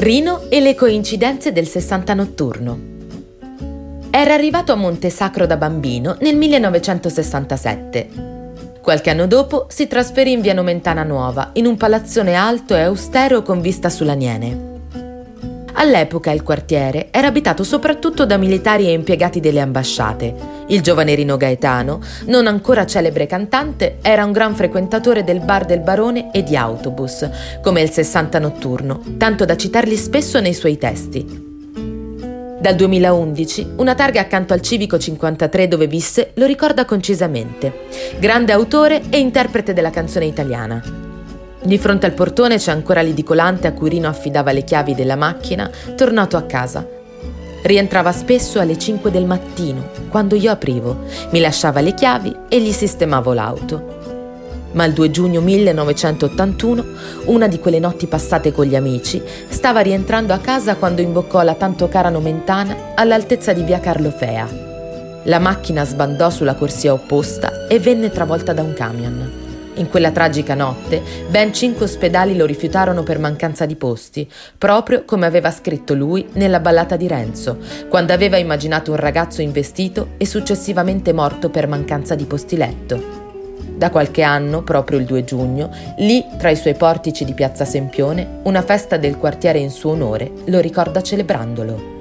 Rino e le coincidenze del 60 notturno. Era arrivato a Monte Sacro da bambino nel 1967. Qualche anno dopo si trasferì in via Nomentana Nuova, in un palazzone alto e austero con vista sulla Niene. All'epoca il quartiere era abitato soprattutto da militari e impiegati delle ambasciate. Il giovane Rino Gaetano, non ancora celebre cantante, era un gran frequentatore del bar del barone e di autobus, come il 60 notturno, tanto da citarli spesso nei suoi testi. Dal 2011, una targa accanto al Civico 53 dove visse lo ricorda concisamente. Grande autore e interprete della canzone italiana. Di fronte al portone c'è ancora l'edicolante a cui Rino affidava le chiavi della macchina, tornato a casa. Rientrava spesso alle 5 del mattino, quando io aprivo, mi lasciava le chiavi e gli sistemavo l'auto. Ma il 2 giugno 1981, una di quelle notti passate con gli amici, stava rientrando a casa quando imboccò la tanto cara Nomentana all'altezza di via Carlofea. La macchina sbandò sulla corsia opposta e venne travolta da un camion. In quella tragica notte, ben cinque ospedali lo rifiutarono per mancanza di posti, proprio come aveva scritto lui nella ballata di Renzo, quando aveva immaginato un ragazzo investito e successivamente morto per mancanza di posti letto. Da qualche anno, proprio il 2 giugno, lì, tra i suoi portici di Piazza Sempione, una festa del quartiere in suo onore lo ricorda celebrandolo.